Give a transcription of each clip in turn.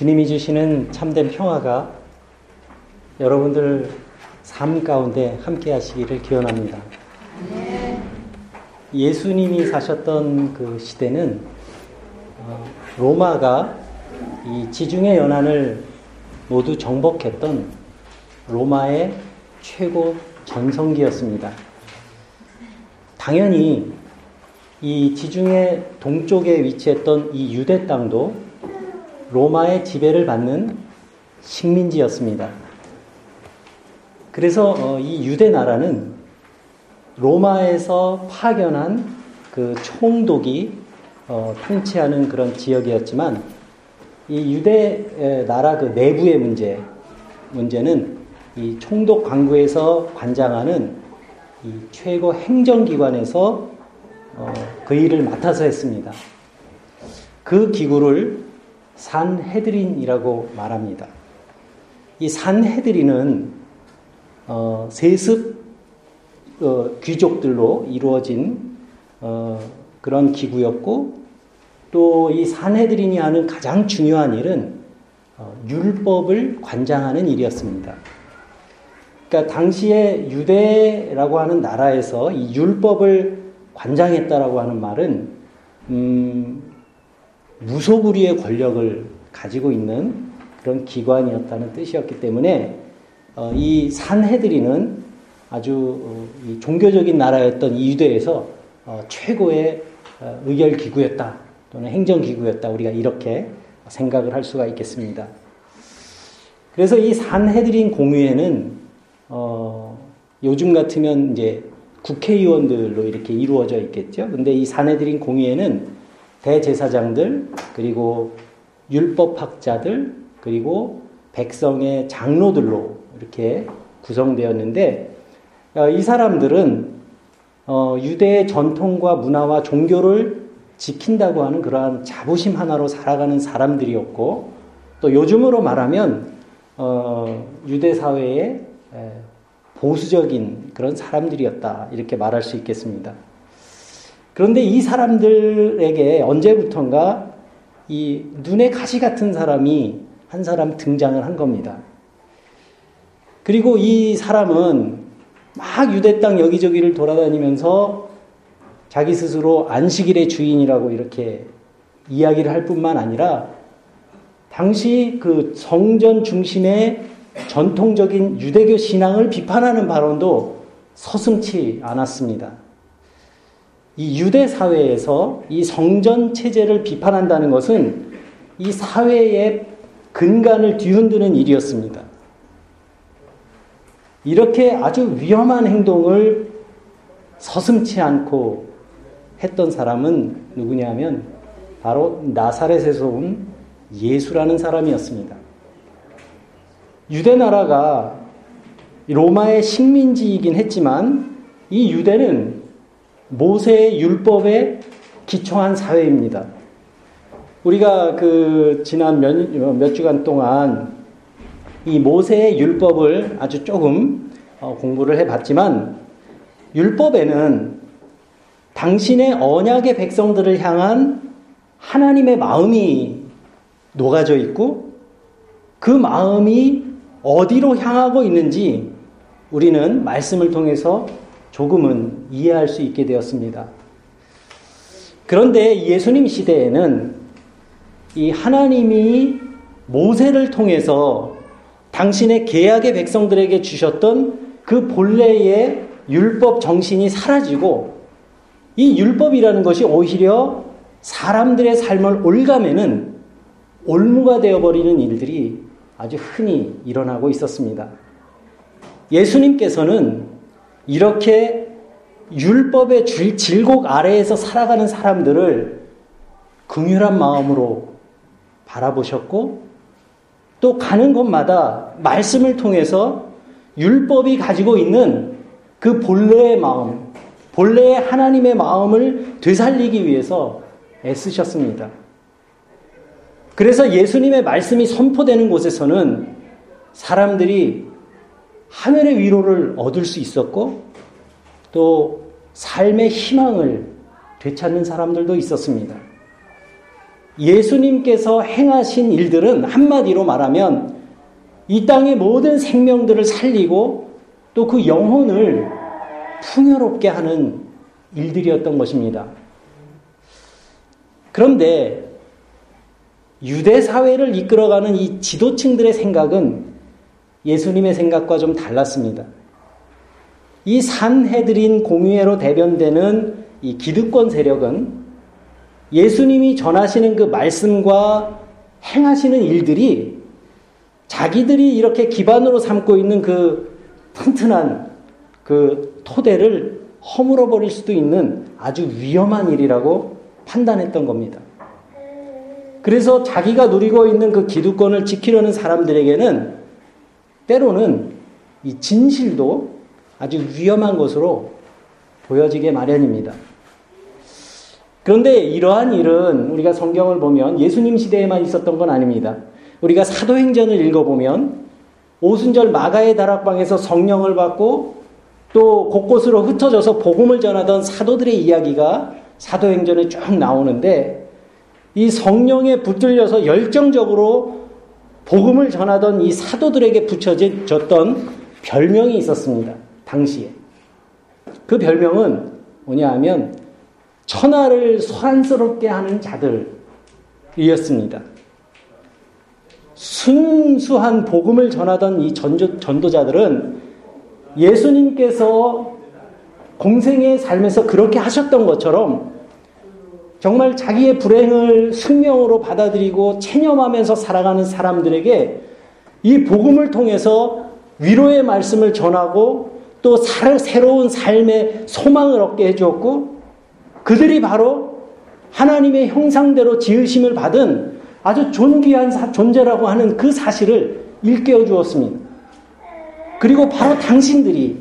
주님이 주시는 참된 평화가 여러분들 삶 가운데 함께 하시기를 기원합니다. 예수님이 사셨던 그 시대는 어, 로마가 이 지중해 연안을 모두 정복했던 로마의 최고 전성기였습니다. 당연히 이 지중해 동쪽에 위치했던 이 유대 땅도 로마의 지배를 받는 식민지였습니다. 그래서 어, 이 유대 나라는 로마에서 파견한 그 총독이 어, 통치하는 그런 지역이었지만 이 유대 나라 그 내부의 문제 문제는 이 총독 관구에서 관장하는 이 최고 행정기관에서 어, 그 일을 맡아서 했습니다. 그 기구를 산헤드린이라고 말합니다. 이 산헤드린은 어, 세습 어, 귀족들로 이루어진 어, 그런 기구였고 또 이 산헤드린이 하는 가장 중요한 일은 어, 율법을 관장하는 일이었습니다. 그러니까 당시에 유대라고 하는 나라에서 이 율법을 관장했다라고 하는 말은 음, 무소불위의 권력을 가지고 있는 그런 기관이었다는 뜻이었기 때문에 어, 이 산헤드리는 아주 어, 종교적인 나라였던 이 유대에서 어, 최고의 어, 의결 기구였다 또는 행정 기구였다 우리가 이렇게 생각을 할 수가 있겠습니다. 그래서 이 산헤드린 공의회는 어, 요즘 같으면 이제 국회의원들로 이렇게 이루어져 있겠죠. 근데 이 사내들인 공의회는 대제사장들, 그리고 율법학자들, 그리고 백성의 장로들로 이렇게 구성되었는데, 어, 이 사람들은 어, 유대의 전통과 문화와 종교를 지킨다고 하는 그러한 자부심 하나로 살아가는 사람들이었고, 또 요즘으로 말하면 어, 유대 사회의 보수적인 그런 사람들이었다. 이렇게 말할 수 있겠습니다. 그런데 이 사람들에게 언제부턴가 이 눈에 가시 같은 사람이 한 사람 등장을 한 겁니다. 그리고 이 사람은 막 유대 땅 여기저기를 돌아다니면서 자기 스스로 안식일의 주인이라고 이렇게 이야기를 할 뿐만 아니라 당시 그 성전 중심의 전통적인 유대교 신앙을 비판하는 발언도 서슴치 않았습니다. 이 유대 사회에서 이 성전 체제를 비판한다는 것은 이 사회의 근간을 뒤흔드는 일이었습니다. 이렇게 아주 위험한 행동을 서슴치 않고 했던 사람은 누구냐면 바로 나사렛에서 온 예수라는 사람이었습니다. 유대 나라가 로마의 식민지이긴 했지만 이 유대는 모세의 율법에 기초한 사회입니다. 우리가 그 지난 몇, 몇 주간 동안 이 모세의 율법을 아주 조금 어, 공부를 해봤지만 율법에는 당신의 언약의 백성들을 향한 하나님의 마음이 녹아져 있고 그 마음이 어디로 향하고 있는지 우리는 말씀을 통해서 조금은 이해할 수 있게 되었습니다. 그런데 예수님 시대에는 이 하나님이 모세를 통해서 당신의 계약의 백성들에게 주셨던 그 본래의 율법 정신이 사라지고 이 율법이라는 것이 오히려 사람들의 삶을 올가매는 올무가 되어버리는 일들이 아주 흔히 일어나고 있었습니다. 예수님께서는 이렇게 율법의 질곡 아래에서 살아가는 사람들을 긍휼한 마음으로 바라보셨고 또 가는 곳마다 말씀을 통해서 율법이 가지고 있는 그 본래의 마음, 본래의 하나님의 마음을 되살리기 위해서 애쓰셨습니다. 그래서 예수님의 말씀이 선포되는 곳에서는 사람들이 하늘의 위로를 얻을 수 있었고 또 삶의 희망을 되찾는 사람들도 있었습니다. 예수님께서 행하신 일들은 한마디로 말하면 이 땅의 모든 생명들을 살리고 또 그 영혼을 풍요롭게 하는 일들이었던 것입니다. 그런데 유대 사회를 이끌어가는 이 지도층들의 생각은 예수님의 생각과 좀 달랐습니다. 이 산해드린 공유회로 대변되는 이 기득권 세력은 예수님이 전하시는 그 말씀과 행하시는 일들이 자기들이 이렇게 기반으로 삼고 있는 그 튼튼한 그 토대를 허물어 버릴 수도 있는 아주 위험한 일이라고 판단했던 겁니다. 그래서 자기가 누리고 있는 그 기득권을 지키려는 사람들에게는 때로는 이 진실도 아주 위험한 것으로 보여지게 마련입니다. 그런데 이러한 일은 우리가 성경을 보면 예수님 시대에만 있었던 건 아닙니다. 우리가 사도행전을 읽어보면 오순절 마가의 다락방에서 성령을 받고 또 곳곳으로 흩어져서 복음을 전하던 사도들의 이야기가 사도행전에 쭉 나오는데 이 성령에 붙들려서 열정적으로 복음을 전하던 이 사도들에게 붙여졌던 별명이 있었습니다. 당시에. 그 별명은 뭐냐 하면 천하를 소란스럽게 하는 자들이었습니다. 순수한 복음을 전하던 이 전조, 전도자들은 예수님께서 공생의 삶에서 그렇게 하셨던 것처럼 정말 자기의 불행을 숙명으로 받아들이고 체념하면서 살아가는 사람들에게 이 복음을 통해서 위로의 말씀을 전하고 또 새로운 삶의 소망을 얻게 해주었고 그들이 바로 하나님의 형상대로 지으심을 받은 아주 존귀한 존재라고 하는 그 사실을 일깨워 주었습니다. 그리고 바로 당신들이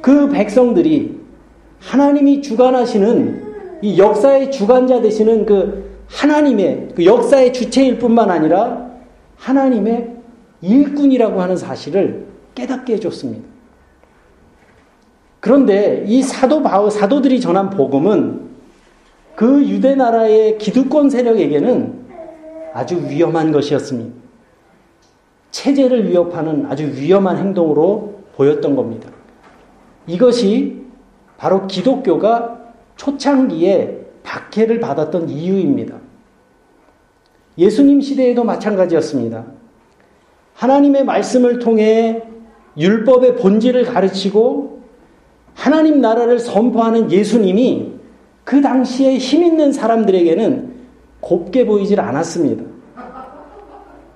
그 백성들이 하나님이 주관하시는 이 역사의 주관자 되시는 그 하나님의 그 역사의 주체일 뿐만 아니라 하나님의 일꾼이라고 하는 사실을 깨닫게 해줬습니다. 그런데 이 사도 바울 사도들이 전한 복음은 그 유대 나라의 기득권 세력에게는 아주 위험한 것이었습니다. 체제를 위협하는 아주 위험한 행동으로 보였던 겁니다. 이것이 바로 기독교가 초창기에 박해를 받았던 이유입니다. 예수님 시대에도 마찬가지였습니다. 하나님의 말씀을 통해 율법의 본질을 가르치고 하나님 나라를 선포하는 예수님이 그 당시에 힘 있는 사람들에게는 곱게 보이질 않았습니다.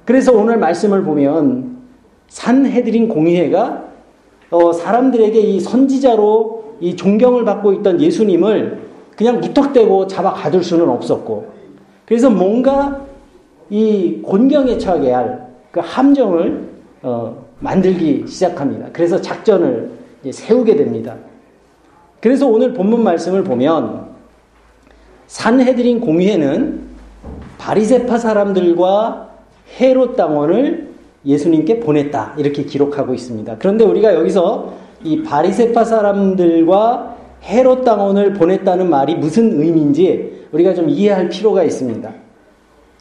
그래서 오늘 말씀을 보면 산해드린 공의회가 어, 사람들에게 이 선지자로 이 존경을 받고 있던 예수님을 그냥 무턱대고 잡아 가둘 수는 없었고 그래서 뭔가 이 곤경에 처하게 할 그 함정을 어, 만들기 시작합니다. 그래서 작전을 세우게 됩니다. 그래서 오늘 본문 말씀을 보면 산해드린 공회는 바리세파 사람들과 헤롯 당원을 예수님께 보냈다 이렇게 기록하고 있습니다. 그런데 우리가 여기서 이 바리세파 사람들과 헤롯 당원을 보냈다는 말이 무슨 의미인지 우리가 좀 이해할 필요가 있습니다.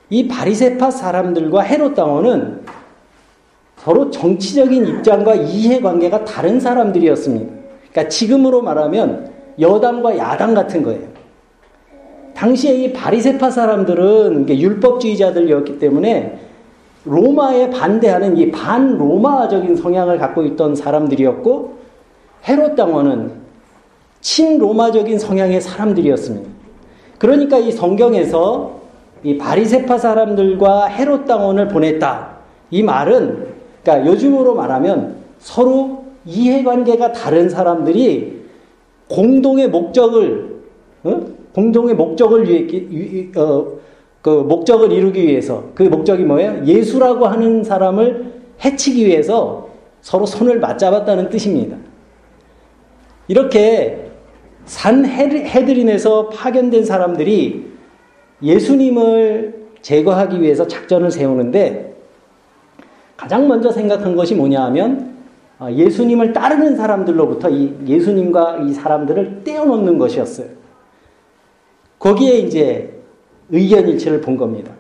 이 바리세파 사람들과 헤롯 당원은 서로 정치적인 입장과 이해관계가 다른 사람들이었습니다. 그러니까 지금으로 말하면 여당과 야당 같은 거예요. 당시에 이 바리세파 사람들은 율법주의자들이었기 때문에 로마에 반대하는 이 반로마적인 성향을 갖고 있던 사람들이었고 헤롯 당원은 친로마적인 성향의 사람들이었습니다. 그러니까 이 성경에서 이 바리세파 사람들과 헤롯 당원을 보냈다. 이 말은 그러니까 요즘으로 말하면 서로 이해관계가 다른 사람들이 공동의 목적을 어? 공동의 목적을 위해 어, 그 목적을 이루기 위해서 그 목적이 뭐예요? 예수라고 하는 사람을 해치기 위해서 서로 손을 맞잡았다는 뜻입니다. 이렇게 산 헤드린에서 파견된 사람들이 예수님을 제거하기 위해서 작전을 세우는데 가장 먼저 생각한 것이 뭐냐 하면 아, 예수님을 따르는 사람들로부터 이 예수님과 이 사람들을 떼어놓는 것이었어요. 거기에 이제 의견 일치를 본 겁니다.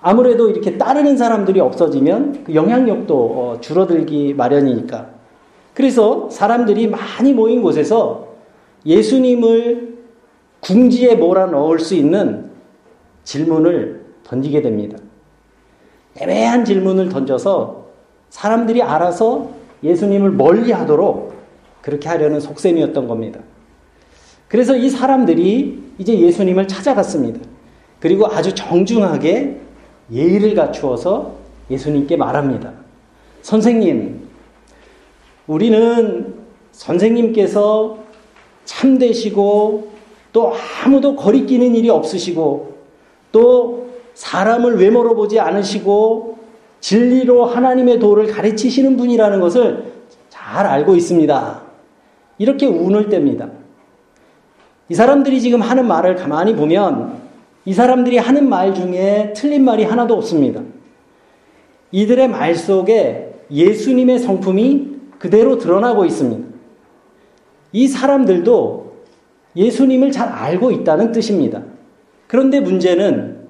아무래도 이렇게 따르는 사람들이 없어지면 그 영향력도 어, 줄어들기 마련이니까. 그래서 사람들이 많이 모인 곳에서 예수님을 궁지에 몰아넣을 수 있는 질문을 던지게 됩니다. 애매한 질문을 던져서 사람들이 알아서 예수님을 멀리 하도록 그렇게 하려는 속셈이었던 겁니다. 그래서 이 사람들이 이제 예수님을 찾아갔습니다. 그리고 아주 정중하게 예의를 갖추어서 예수님께 말합니다. 선생님, 우리는 선생님께서 참되시고 또 아무도 거리끼는 일이 없으시고 또 사람을 외모로 보지 않으시고 진리로 하나님의 도를 가르치시는 분이라는 것을 잘 알고 있습니다. 이렇게 운을 뗍니다. 이 사람들이 지금 하는 말을 가만히 보면 이 사람들이 하는 말 중에 틀린 말이 하나도 없습니다. 이들의 말 속에 예수님의 성품이 그대로 드러나고 있습니다. 이 사람들도 예수님을 잘 알고 있다는 뜻입니다. 그런데 문제는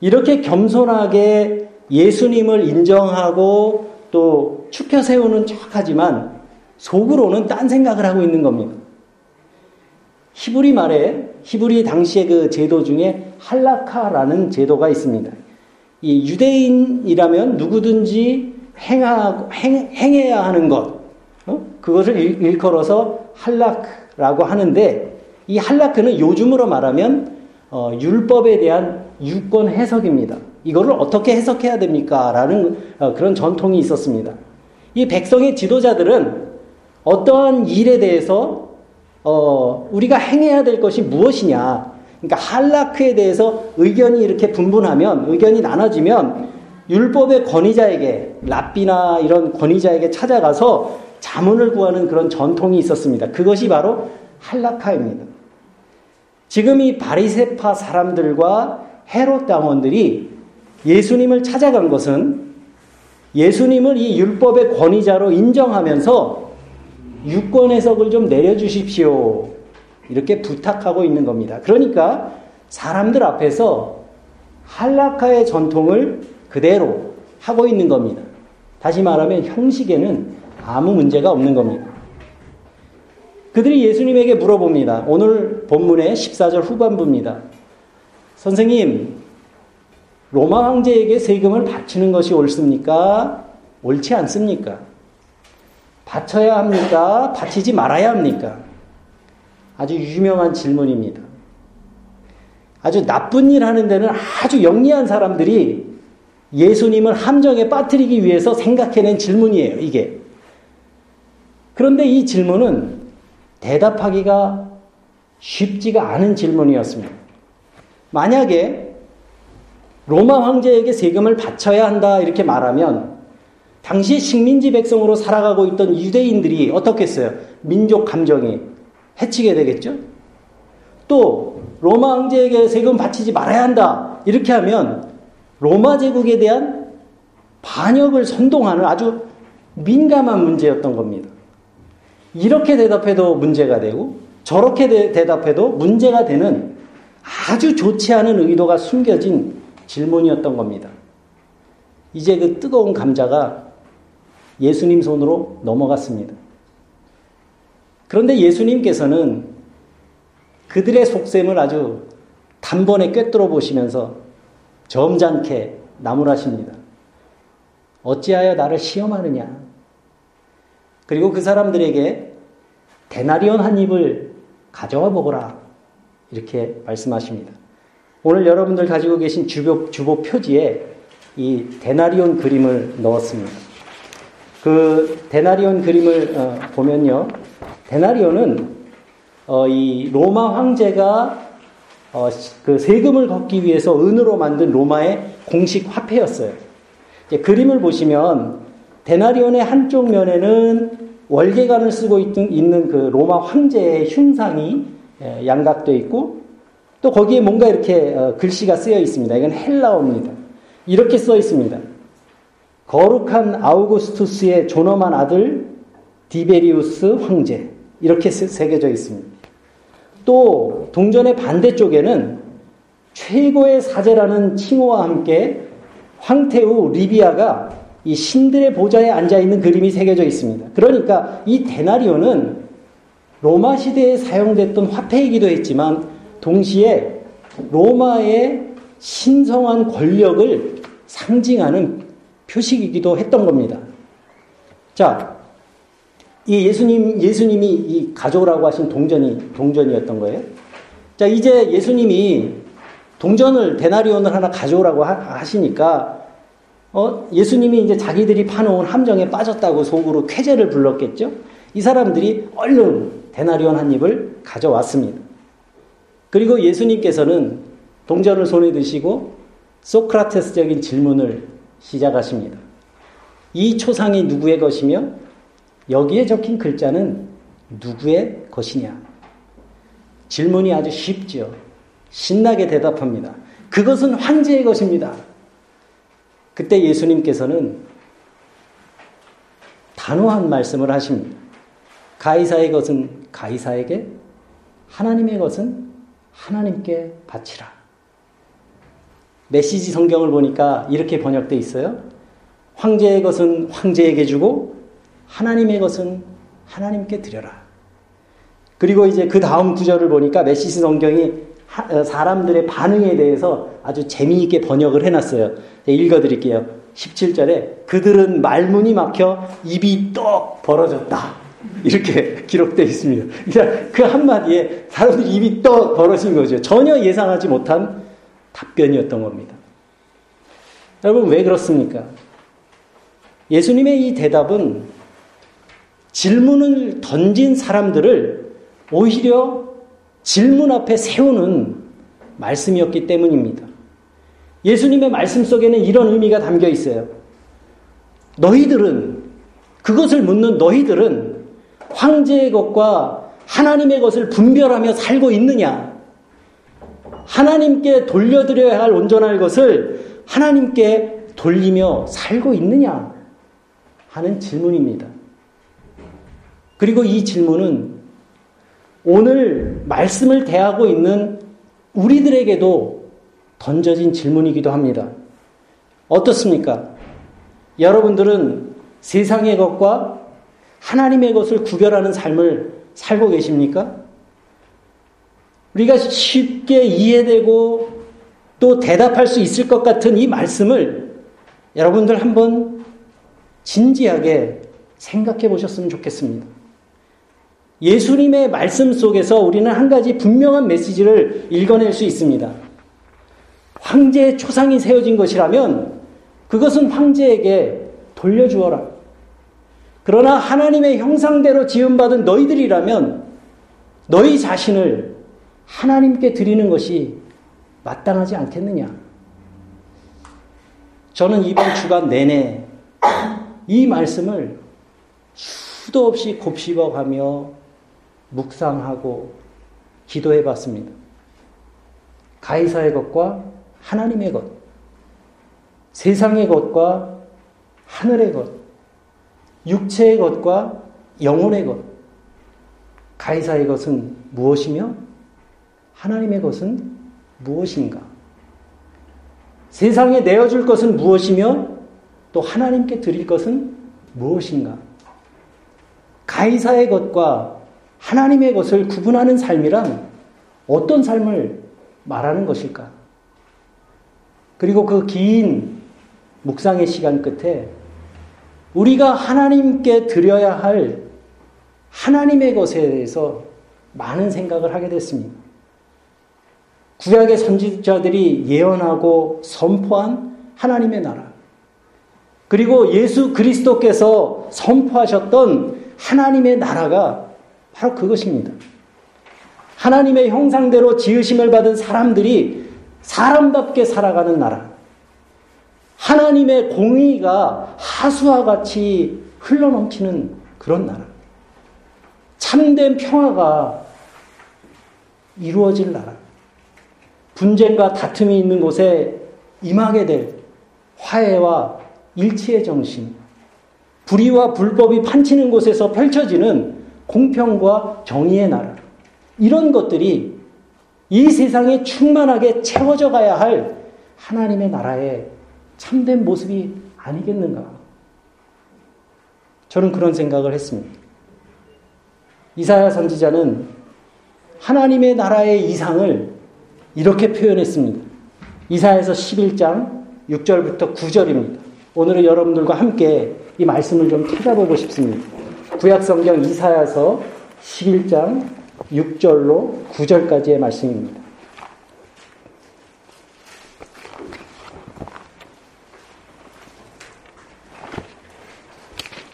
이렇게 겸손하게 예수님을 인정하고 또 축혀 세우는 척 하지만 속으로는 딴 생각을 하고 있는 겁니다. 히브리 말에 히브리 당시의 그 제도 중에 할라카라는 제도가 있습니다. 이 유대인이라면 누구든지 행하, 행, 행해야 하는 것, 어? 그것을 일, 걸어서 할라크라고 하는데 이 할라크는 요즘으로 말하면 어, 율법에 대한 유권 해석입니다. 이거를 어떻게 해석해야 됩니까? 라는 어, 그런 전통이 있었습니다. 이 백성의 지도자들은 어떠한 일에 대해서 어, 우리가 행해야 될 것이 무엇이냐. 그러니까 할라크에 대해서 의견이 이렇게 분분하면, 의견이 나눠지면 율법의 권위자에게, 랍비나 이런 권위자에게 찾아가서 자문을 구하는 그런 전통이 있었습니다. 그것이 바로 할라카입니다. 지금 이 바리세파 사람들과 헤롯 당원들이 예수님을 찾아간 것은 예수님을 이 율법의 권위자로 인정하면서 유권 해석을 좀 내려주십시오. 이렇게 부탁하고 있는 겁니다. 그러니까 사람들 앞에서 한라카의 전통을 그대로 하고 있는 겁니다. 다시 말하면 형식에는 아무 문제가 없는 겁니다. 그들이 예수님에게 물어봅니다. 오늘 본문의 14절 후반부입니다. 선생님, 로마 황제에게 세금을 바치는 것이 옳습니까? 옳지 않습니까? 바쳐야 합니까? 바치지 말아야 합니까? 아주 유명한 질문입니다. 아주 나쁜 일 하는 데는 아주 영리한 사람들이 예수님을 함정에 빠뜨리기 위해서 생각해낸 질문이에요, 이게. 그런데 이 질문은 대답하기가 쉽지가 않은 질문이었습니다. 만약에 로마 황제에게 세금을 바쳐야 한다 이렇게 말하면 당시 식민지 백성으로 살아가고 있던 유대인들이 어떻겠어요? 민족 감정이 해치게 되겠죠? 또 로마 황제에게 세금 바치지 말아야 한다. 이렇게 하면 로마 제국에 대한 반역을 선동하는 아주 민감한 문제였던 겁니다. 이렇게 대답해도 문제가 되고 저렇게 대, 대답해도 문제가 되는 아주 좋지 않은 의도가 숨겨진 질문이었던 겁니다. 이제 그 뜨거운 감자가 예수님 손으로 넘어갔습니다. 그런데 예수님께서는 그들의 속셈을 아주 단번에 꿰뚫어 보시면서 점잖게 나무라십니다. 어찌하여 나를 시험하느냐? 그리고 그 사람들에게 데나리온 한 입을 가져와 먹어라. 이렇게 말씀하십니다. 오늘 여러분들 가지고 계신 주보, 주보 표지에 이 데나리온 그림을 넣었습니다. 그 데나리온 그림을 어, 보면요. 데나리온은 어, 이 로마 황제가 어, 그 세금을 걷기 위해서 은으로 만든 로마의 공식 화폐였어요. 그림을 보시면 데나리온의 한쪽 면에는 월계관을 쓰고 있는 그 로마 황제의 흉상이 예, 양각되어 있고 또 거기에 뭔가 이렇게 어, 글씨가 쓰여 있습니다. 이건 헬라어입니다. 이렇게 써 있습니다. 거룩한 아우구스투스의 존엄한 아들 디베리우스 황제. 이렇게 새겨져 있습니다. 또 동전의 반대쪽에는 최고의 사제라는 칭호와 함께 황태우 리비아가 이 신들의 보좌에 앉아 있는 그림이 새겨져 있습니다. 그러니까 이 데나리오는 로마 시대에 사용됐던 화폐이기도 했지만 동시에 로마의 신성한 권력을 상징하는 표식이기도 했던 겁니다. 자, 이 예수님, 예수님이 이 가져오라고 하신 동전이, 동전이었던 거예요. 자, 이제 예수님이 동전을, 데나리온을 하나 가져오라고 하, 시니까 어, 예수님이 이제 자기들이 파놓은 함정에 빠졌다고 속으로 쾌재를 불렀겠죠? 이 사람들이 얼른 데나리온 한 입을 가져왔습니다. 그리고 예수님께서는 동전을 손에 드시고 소크라테스적인 질문을 시작하십니다. 이 초상이 누구의 것이며 여기에 적힌 글자는 누구의 것이냐? 질문이 아주 쉽죠. 신나게 대답합니다. 그것은 황제의 것입니다. 그때 예수님께서는 단호한 말씀을 하십니다. 가이사의 것은 가이사에게, 하나님의 것은 하나님께 바치라. 메시지 성경을 보니까 이렇게 번역되어 있어요. 황제의 것은 황제에게 주고 하나님의 것은 하나님께 드려라. 그리고 이제 그 다음 구절을 보니까 메시지 성경이 어, 사람들의 반응에 대해서 아주 재미있게 번역을 해놨어요. 읽어드릴게요. 17절에 그들은 말문이 막혀 입이 떡 벌어졌다. 이렇게 기록되어 있습니다. 그러니까 그 한마디에 사람들이 입이 떡 벌어진 거죠. 전혀 예상하지 못한 답변이었던 겁니다. 여러분, 왜 그렇습니까? 예수님의 이 대답은 질문을 던진 사람들을 오히려 질문 앞에 세우는 말씀이었기 때문입니다. 예수님의 말씀 속에는 이런 의미가 담겨 있어요. 너희들은, 그것을 묻는 너희들은 황제의 것과 하나님의 것을 분별하며 살고 있느냐? 하나님께 돌려드려야 할 온전할 것을 하나님께 돌리며 살고 있느냐 하는 질문입니다. 그리고 이 질문은 오늘 말씀을 대하고 있는 우리들에게도 던져진 질문이기도 합니다. 어떻습니까? 여러분들은 세상의 것과 하나님의 것을 구별하는 삶을 살고 계십니까? 우리가 쉽게 이해되고 또 대답할 수 있을 것 같은 이 말씀을 여러분들 한번 진지하게 생각해 보셨으면 좋겠습니다. 예수님의 말씀 속에서 우리는 한 가지 분명한 메시지를 읽어낼 수 있습니다. 황제의 초상이 세워진 것이라면 그것은 황제에게 돌려주어라. 그러나 하나님의 형상대로 지음받은 너희들이라면 너희 자신을 하나님께 드리는 것이 마땅하지 않겠느냐? 저는 이번 주간 내내 이 말씀을 수도 없이 곱씹어가며 묵상하고 기도해 봤습니다. 가이사의 것과 하나님의 것, 세상의 것과 하늘의 것, 육체의 것과 영혼의 것, 가이사의 것은 무엇이며 하나님의 것은 무엇인가? 세상에 내어줄 것은 무엇이며 또 하나님께 드릴 것은 무엇인가? 가이사의 것과 하나님의 것을 구분하는 삶이란 어떤 삶을 말하는 것일까? 그리고 그 긴 묵상의 시간 끝에 우리가 하나님께 드려야 할 하나님의 것에 대해서 많은 생각을 하게 됐습니다. 구약의 선지자들이 예언하고 선포한 하나님의 나라. 그리고 예수 그리스도께서 선포하셨던 하나님의 나라가 바로 그것입니다. 하나님의 형상대로 지으심을 받은 사람들이 사람답게 살아가는 나라. 하나님의 공의가 하수와 같이 흘러넘치는 그런 나라. 참된 평화가 이루어질 나라. 분쟁과 다툼이 있는 곳에 임하게 될 화해와 일치의 정신, 불의와 불법이 판치는 곳에서 펼쳐지는 공평과 정의의 나라. 이런 것들이 이 세상에 충만하게 채워져 가야 할 하나님의 나라의 참된 모습이 아니겠는가? 저는 그런 생각을 했습니다. 이사야 선지자는 하나님의 나라의 이상을 이렇게 표현했습니다. 이사야서 11장 6절부터 9절입니다. 오늘은 여러분들과 함께 이 말씀을 좀 찾아보고 싶습니다. 구약 성경 이사야서 11장 6절로 9절까지의 말씀입니다.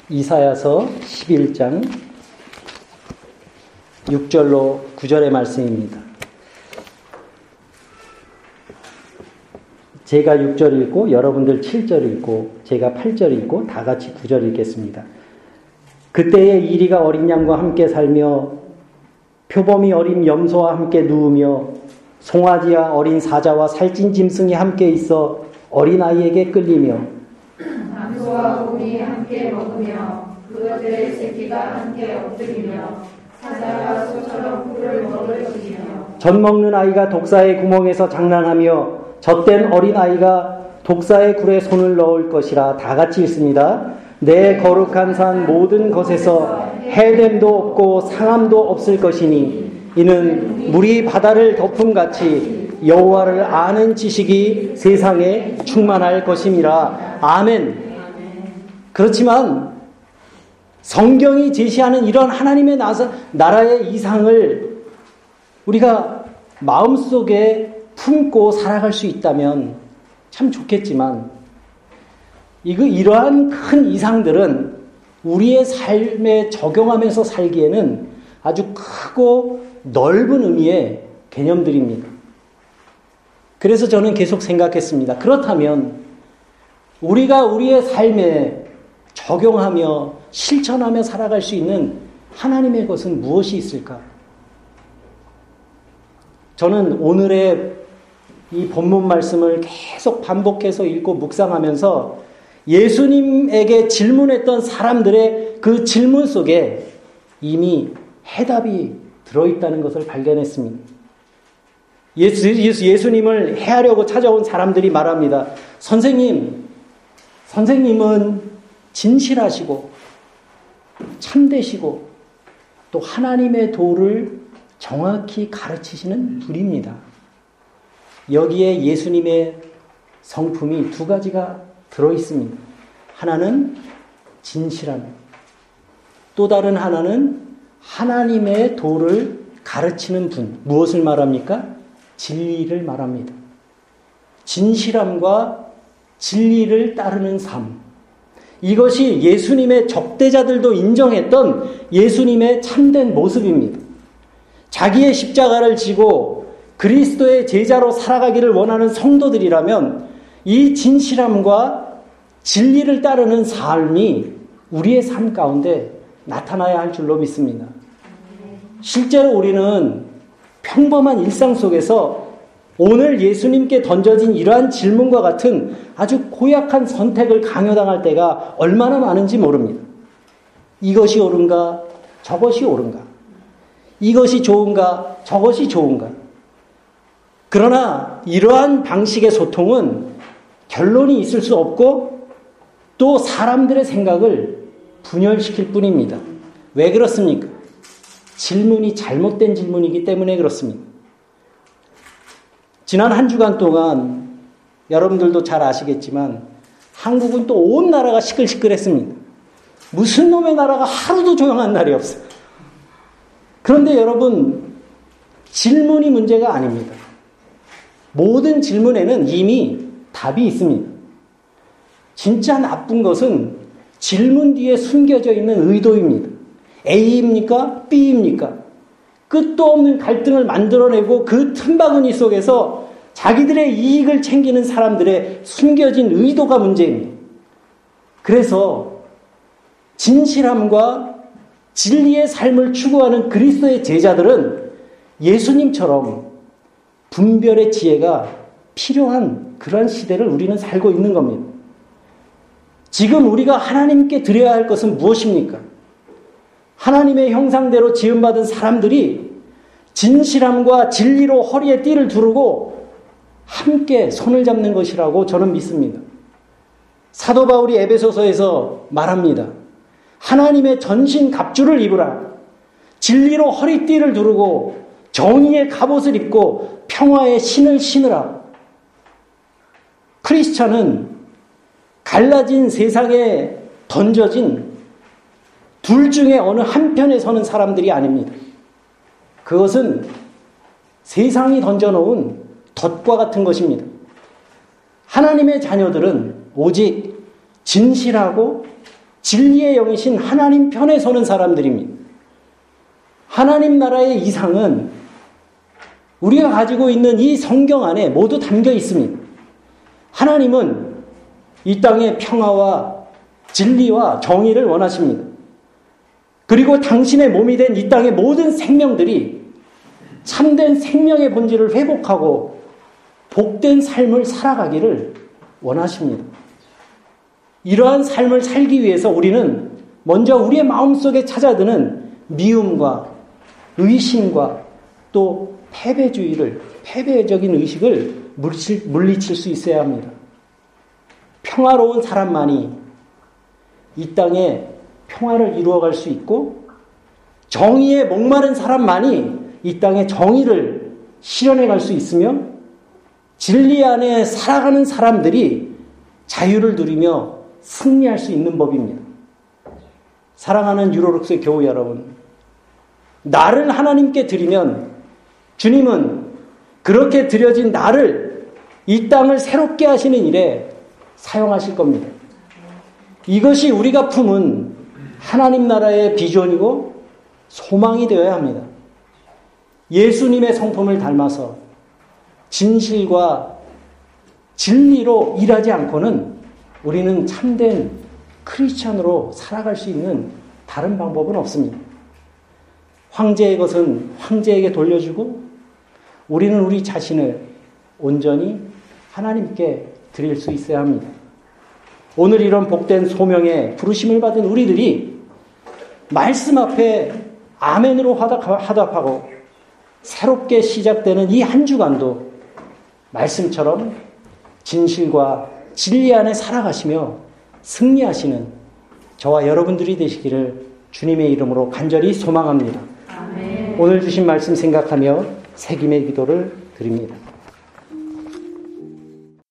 이사야서 11장 6절로 9절의 말씀입니다. 제가 6절 읽고 여러분들 7절 읽고 제가 8절 읽고 다 같이 9절 읽겠습니다. 그때에 이리가 어린 양과 함께 살며 표범이 어린 염소와 함께 누우며 송아지와 어린 사자와 살찐 짐승이 함께 있어 어린아이에게 끌리며 남소와 곰이 함께 먹으며 그것들의 새끼가 함께 엎드리며 사자가 소처럼 꿀을 먹을 것이며 젖 먹는 아이가 독사의 구멍에서 장난하며 젖된 어린아이가 독사의 굴에 손을 넣을 것이라 다 같이 있습니다. 내 거룩한 산 모든 것에서 해됨도 없고 상함도 없을 것이니 이는 물이 바다를 덮음 같이 여호와를 아는 지식이 세상에 충만할 것임이라. 아멘. 그렇지만 성경이 제시하는 이런 하나님의 나라의 이상을 우리가 마음속에 품고 살아갈 수 있다면 참 좋겠지만 이거 이러한 큰 이상들은 우리의 삶에 적용하면서 살기에는 아주 크고 넓은 의미의 개념들입니다. 그래서 저는 계속 생각했습니다. 그렇다면 우리가 우리의 삶에 적용하며 실천하며 살아갈 수 있는 하나님의 것은 무엇이 있을까? 저는 오늘의 이 본문 말씀을 계속 반복해서 읽고 묵상하면서 예수님에게 질문했던 사람들의 그 질문 속에 이미 해답이 들어있다는 것을 발견했습니다. 예수, 예수, 예수님을 해하려고 찾아온 사람들이 말합니다. 선생님, 선생님은 진실하시고 참되시고 또 하나님의 도를 정확히 가르치시는 분입니다. 여기에 예수님의 성품이 두 가지가 들어 있습니다. 하나는 진실함, 또 다른 하나는 하나님의 도를 가르치는 분. 무엇을 말합니까? 진리를 말합니다. 진실함과 진리를 따르는 삶. 이것이 예수님의 적대자들도 인정했던 예수님의 참된 모습입니다. 자기의 십자가를 지고 그리스도의 제자로 살아가기를 원하는 성도들이라면 이 진실함과 진리를 따르는 삶이 우리의 삶 가운데 나타나야 할 줄로 믿습니다. 실제로 우리는 평범한 일상 속에서 오늘 예수님께 던져진 이러한 질문과 같은 아주 고약한 선택을 강요당할 때가 얼마나 많은지 모릅니다. 이것이 옳은가? 저것이 옳은가? 이것이 좋은가? 저것이 좋은가? 그러나 이러한 방식의 소통은 결론이 있을 수 없고 또 사람들의 생각을 분열시킬 뿐입니다. 왜 그렇습니까? 질문이 잘못된 질문이기 때문에 그렇습니다. 지난 한 주간 동안 여러분들도 잘 아시겠지만 한국은 또 온 나라가 시끌시끌했습니다. 무슨 놈의 나라가 하루도 조용한 날이 없어요. 그런데 여러분, 질문이 문제가 아닙니다. 모든 질문에는 이미 답이 있습니다. 진짜 나쁜 것은 질문 뒤에 숨겨져 있는 의도입니다. A입니까? B입니까? 끝도 없는 갈등을 만들어내고 그 틈바구니 속에서 자기들의 이익을 챙기는 사람들의 숨겨진 의도가 문제입니다. 그래서 진실함과 진리의 삶을 추구하는 그리스도의 제자들은 예수님처럼 분별의 지혜가 필요한 그런 시대를 우리는 살고 있는 겁니다. 지금 우리가 하나님께 드려야 할 것은 무엇입니까? 하나님의 형상대로 지음받은 사람들이 진실함과 진리로 허리에 띠를 두르고 함께 손을 잡는 것이라고 저는 믿습니다. 사도 바울이 에베소서에서 말합니다. 하나님의 전신 갑주를 입으라. 진리로 허리띠를 두르고 정의의 갑옷을 입고 평화의 신을 신으라. 크리스천은 갈라진 세상에 던져진 둘 중에 어느 한편에 서는 사람들이 아닙니다. 그것은 세상이 던져놓은 덫과 같은 것입니다. 하나님의 자녀들은 오직 진실하고 진리의 영이신 하나님 편에 서는 사람들입니다. 하나님 나라의 이상은 우리가 가지고 있는 이 성경 안에 모두 담겨 있습니다. 하나님은 이 땅의 평화와 진리와 정의를 원하십니다. 그리고 당신의 몸이 된 이 땅의 모든 생명들이 참된 생명의 본질을 회복하고 복된 삶을 살아가기를 원하십니다. 이러한 삶을 살기 위해서 우리는 먼저 우리의 마음속에 찾아드는 미움과 의심과 또 패배주의를, 패배적인 의식을 물리칠, 물리칠 수 있어야 합니다. 평화로운 사람만이 이 땅에 평화를 이루어갈 수 있고 정의에 목마른 사람만이 이 땅에 정의를 실현해 갈 수 있으며 진리 안에 살아가는 사람들이 자유를 누리며 승리할 수 있는 법입니다. 사랑하는 유로룩스 교우 여러분, 나를 하나님께 드리면 주님은 그렇게 드려진 나를 이 땅을 새롭게 하시는 일에 사용하실 겁니다. 이것이 우리가 품은 하나님 나라의 비전이고 소망이 되어야 합니다. 예수님의 성품을 닮아서 진실과 진리로 일하지 않고는 우리는 참된 크리스천으로 살아갈 수 있는 다른 방법은 없습니다. 황제의 것은 황제에게 돌려주고 우리는 우리 자신을 온전히 하나님께 드릴 수 있어야 합니다. 오늘 이런 복된 소명에 부르심을 받은 우리들이 말씀 앞에 아멘으로 화답하고 새롭게 시작되는 이 한 주간도 말씀처럼 진실과 진리 안에 살아가시며 승리하시는 저와 여러분들이 되시기를 주님의 이름으로 간절히 소망합니다. 아멘. 오늘 주신 말씀 생각하며 새김의 기도를 드립니다.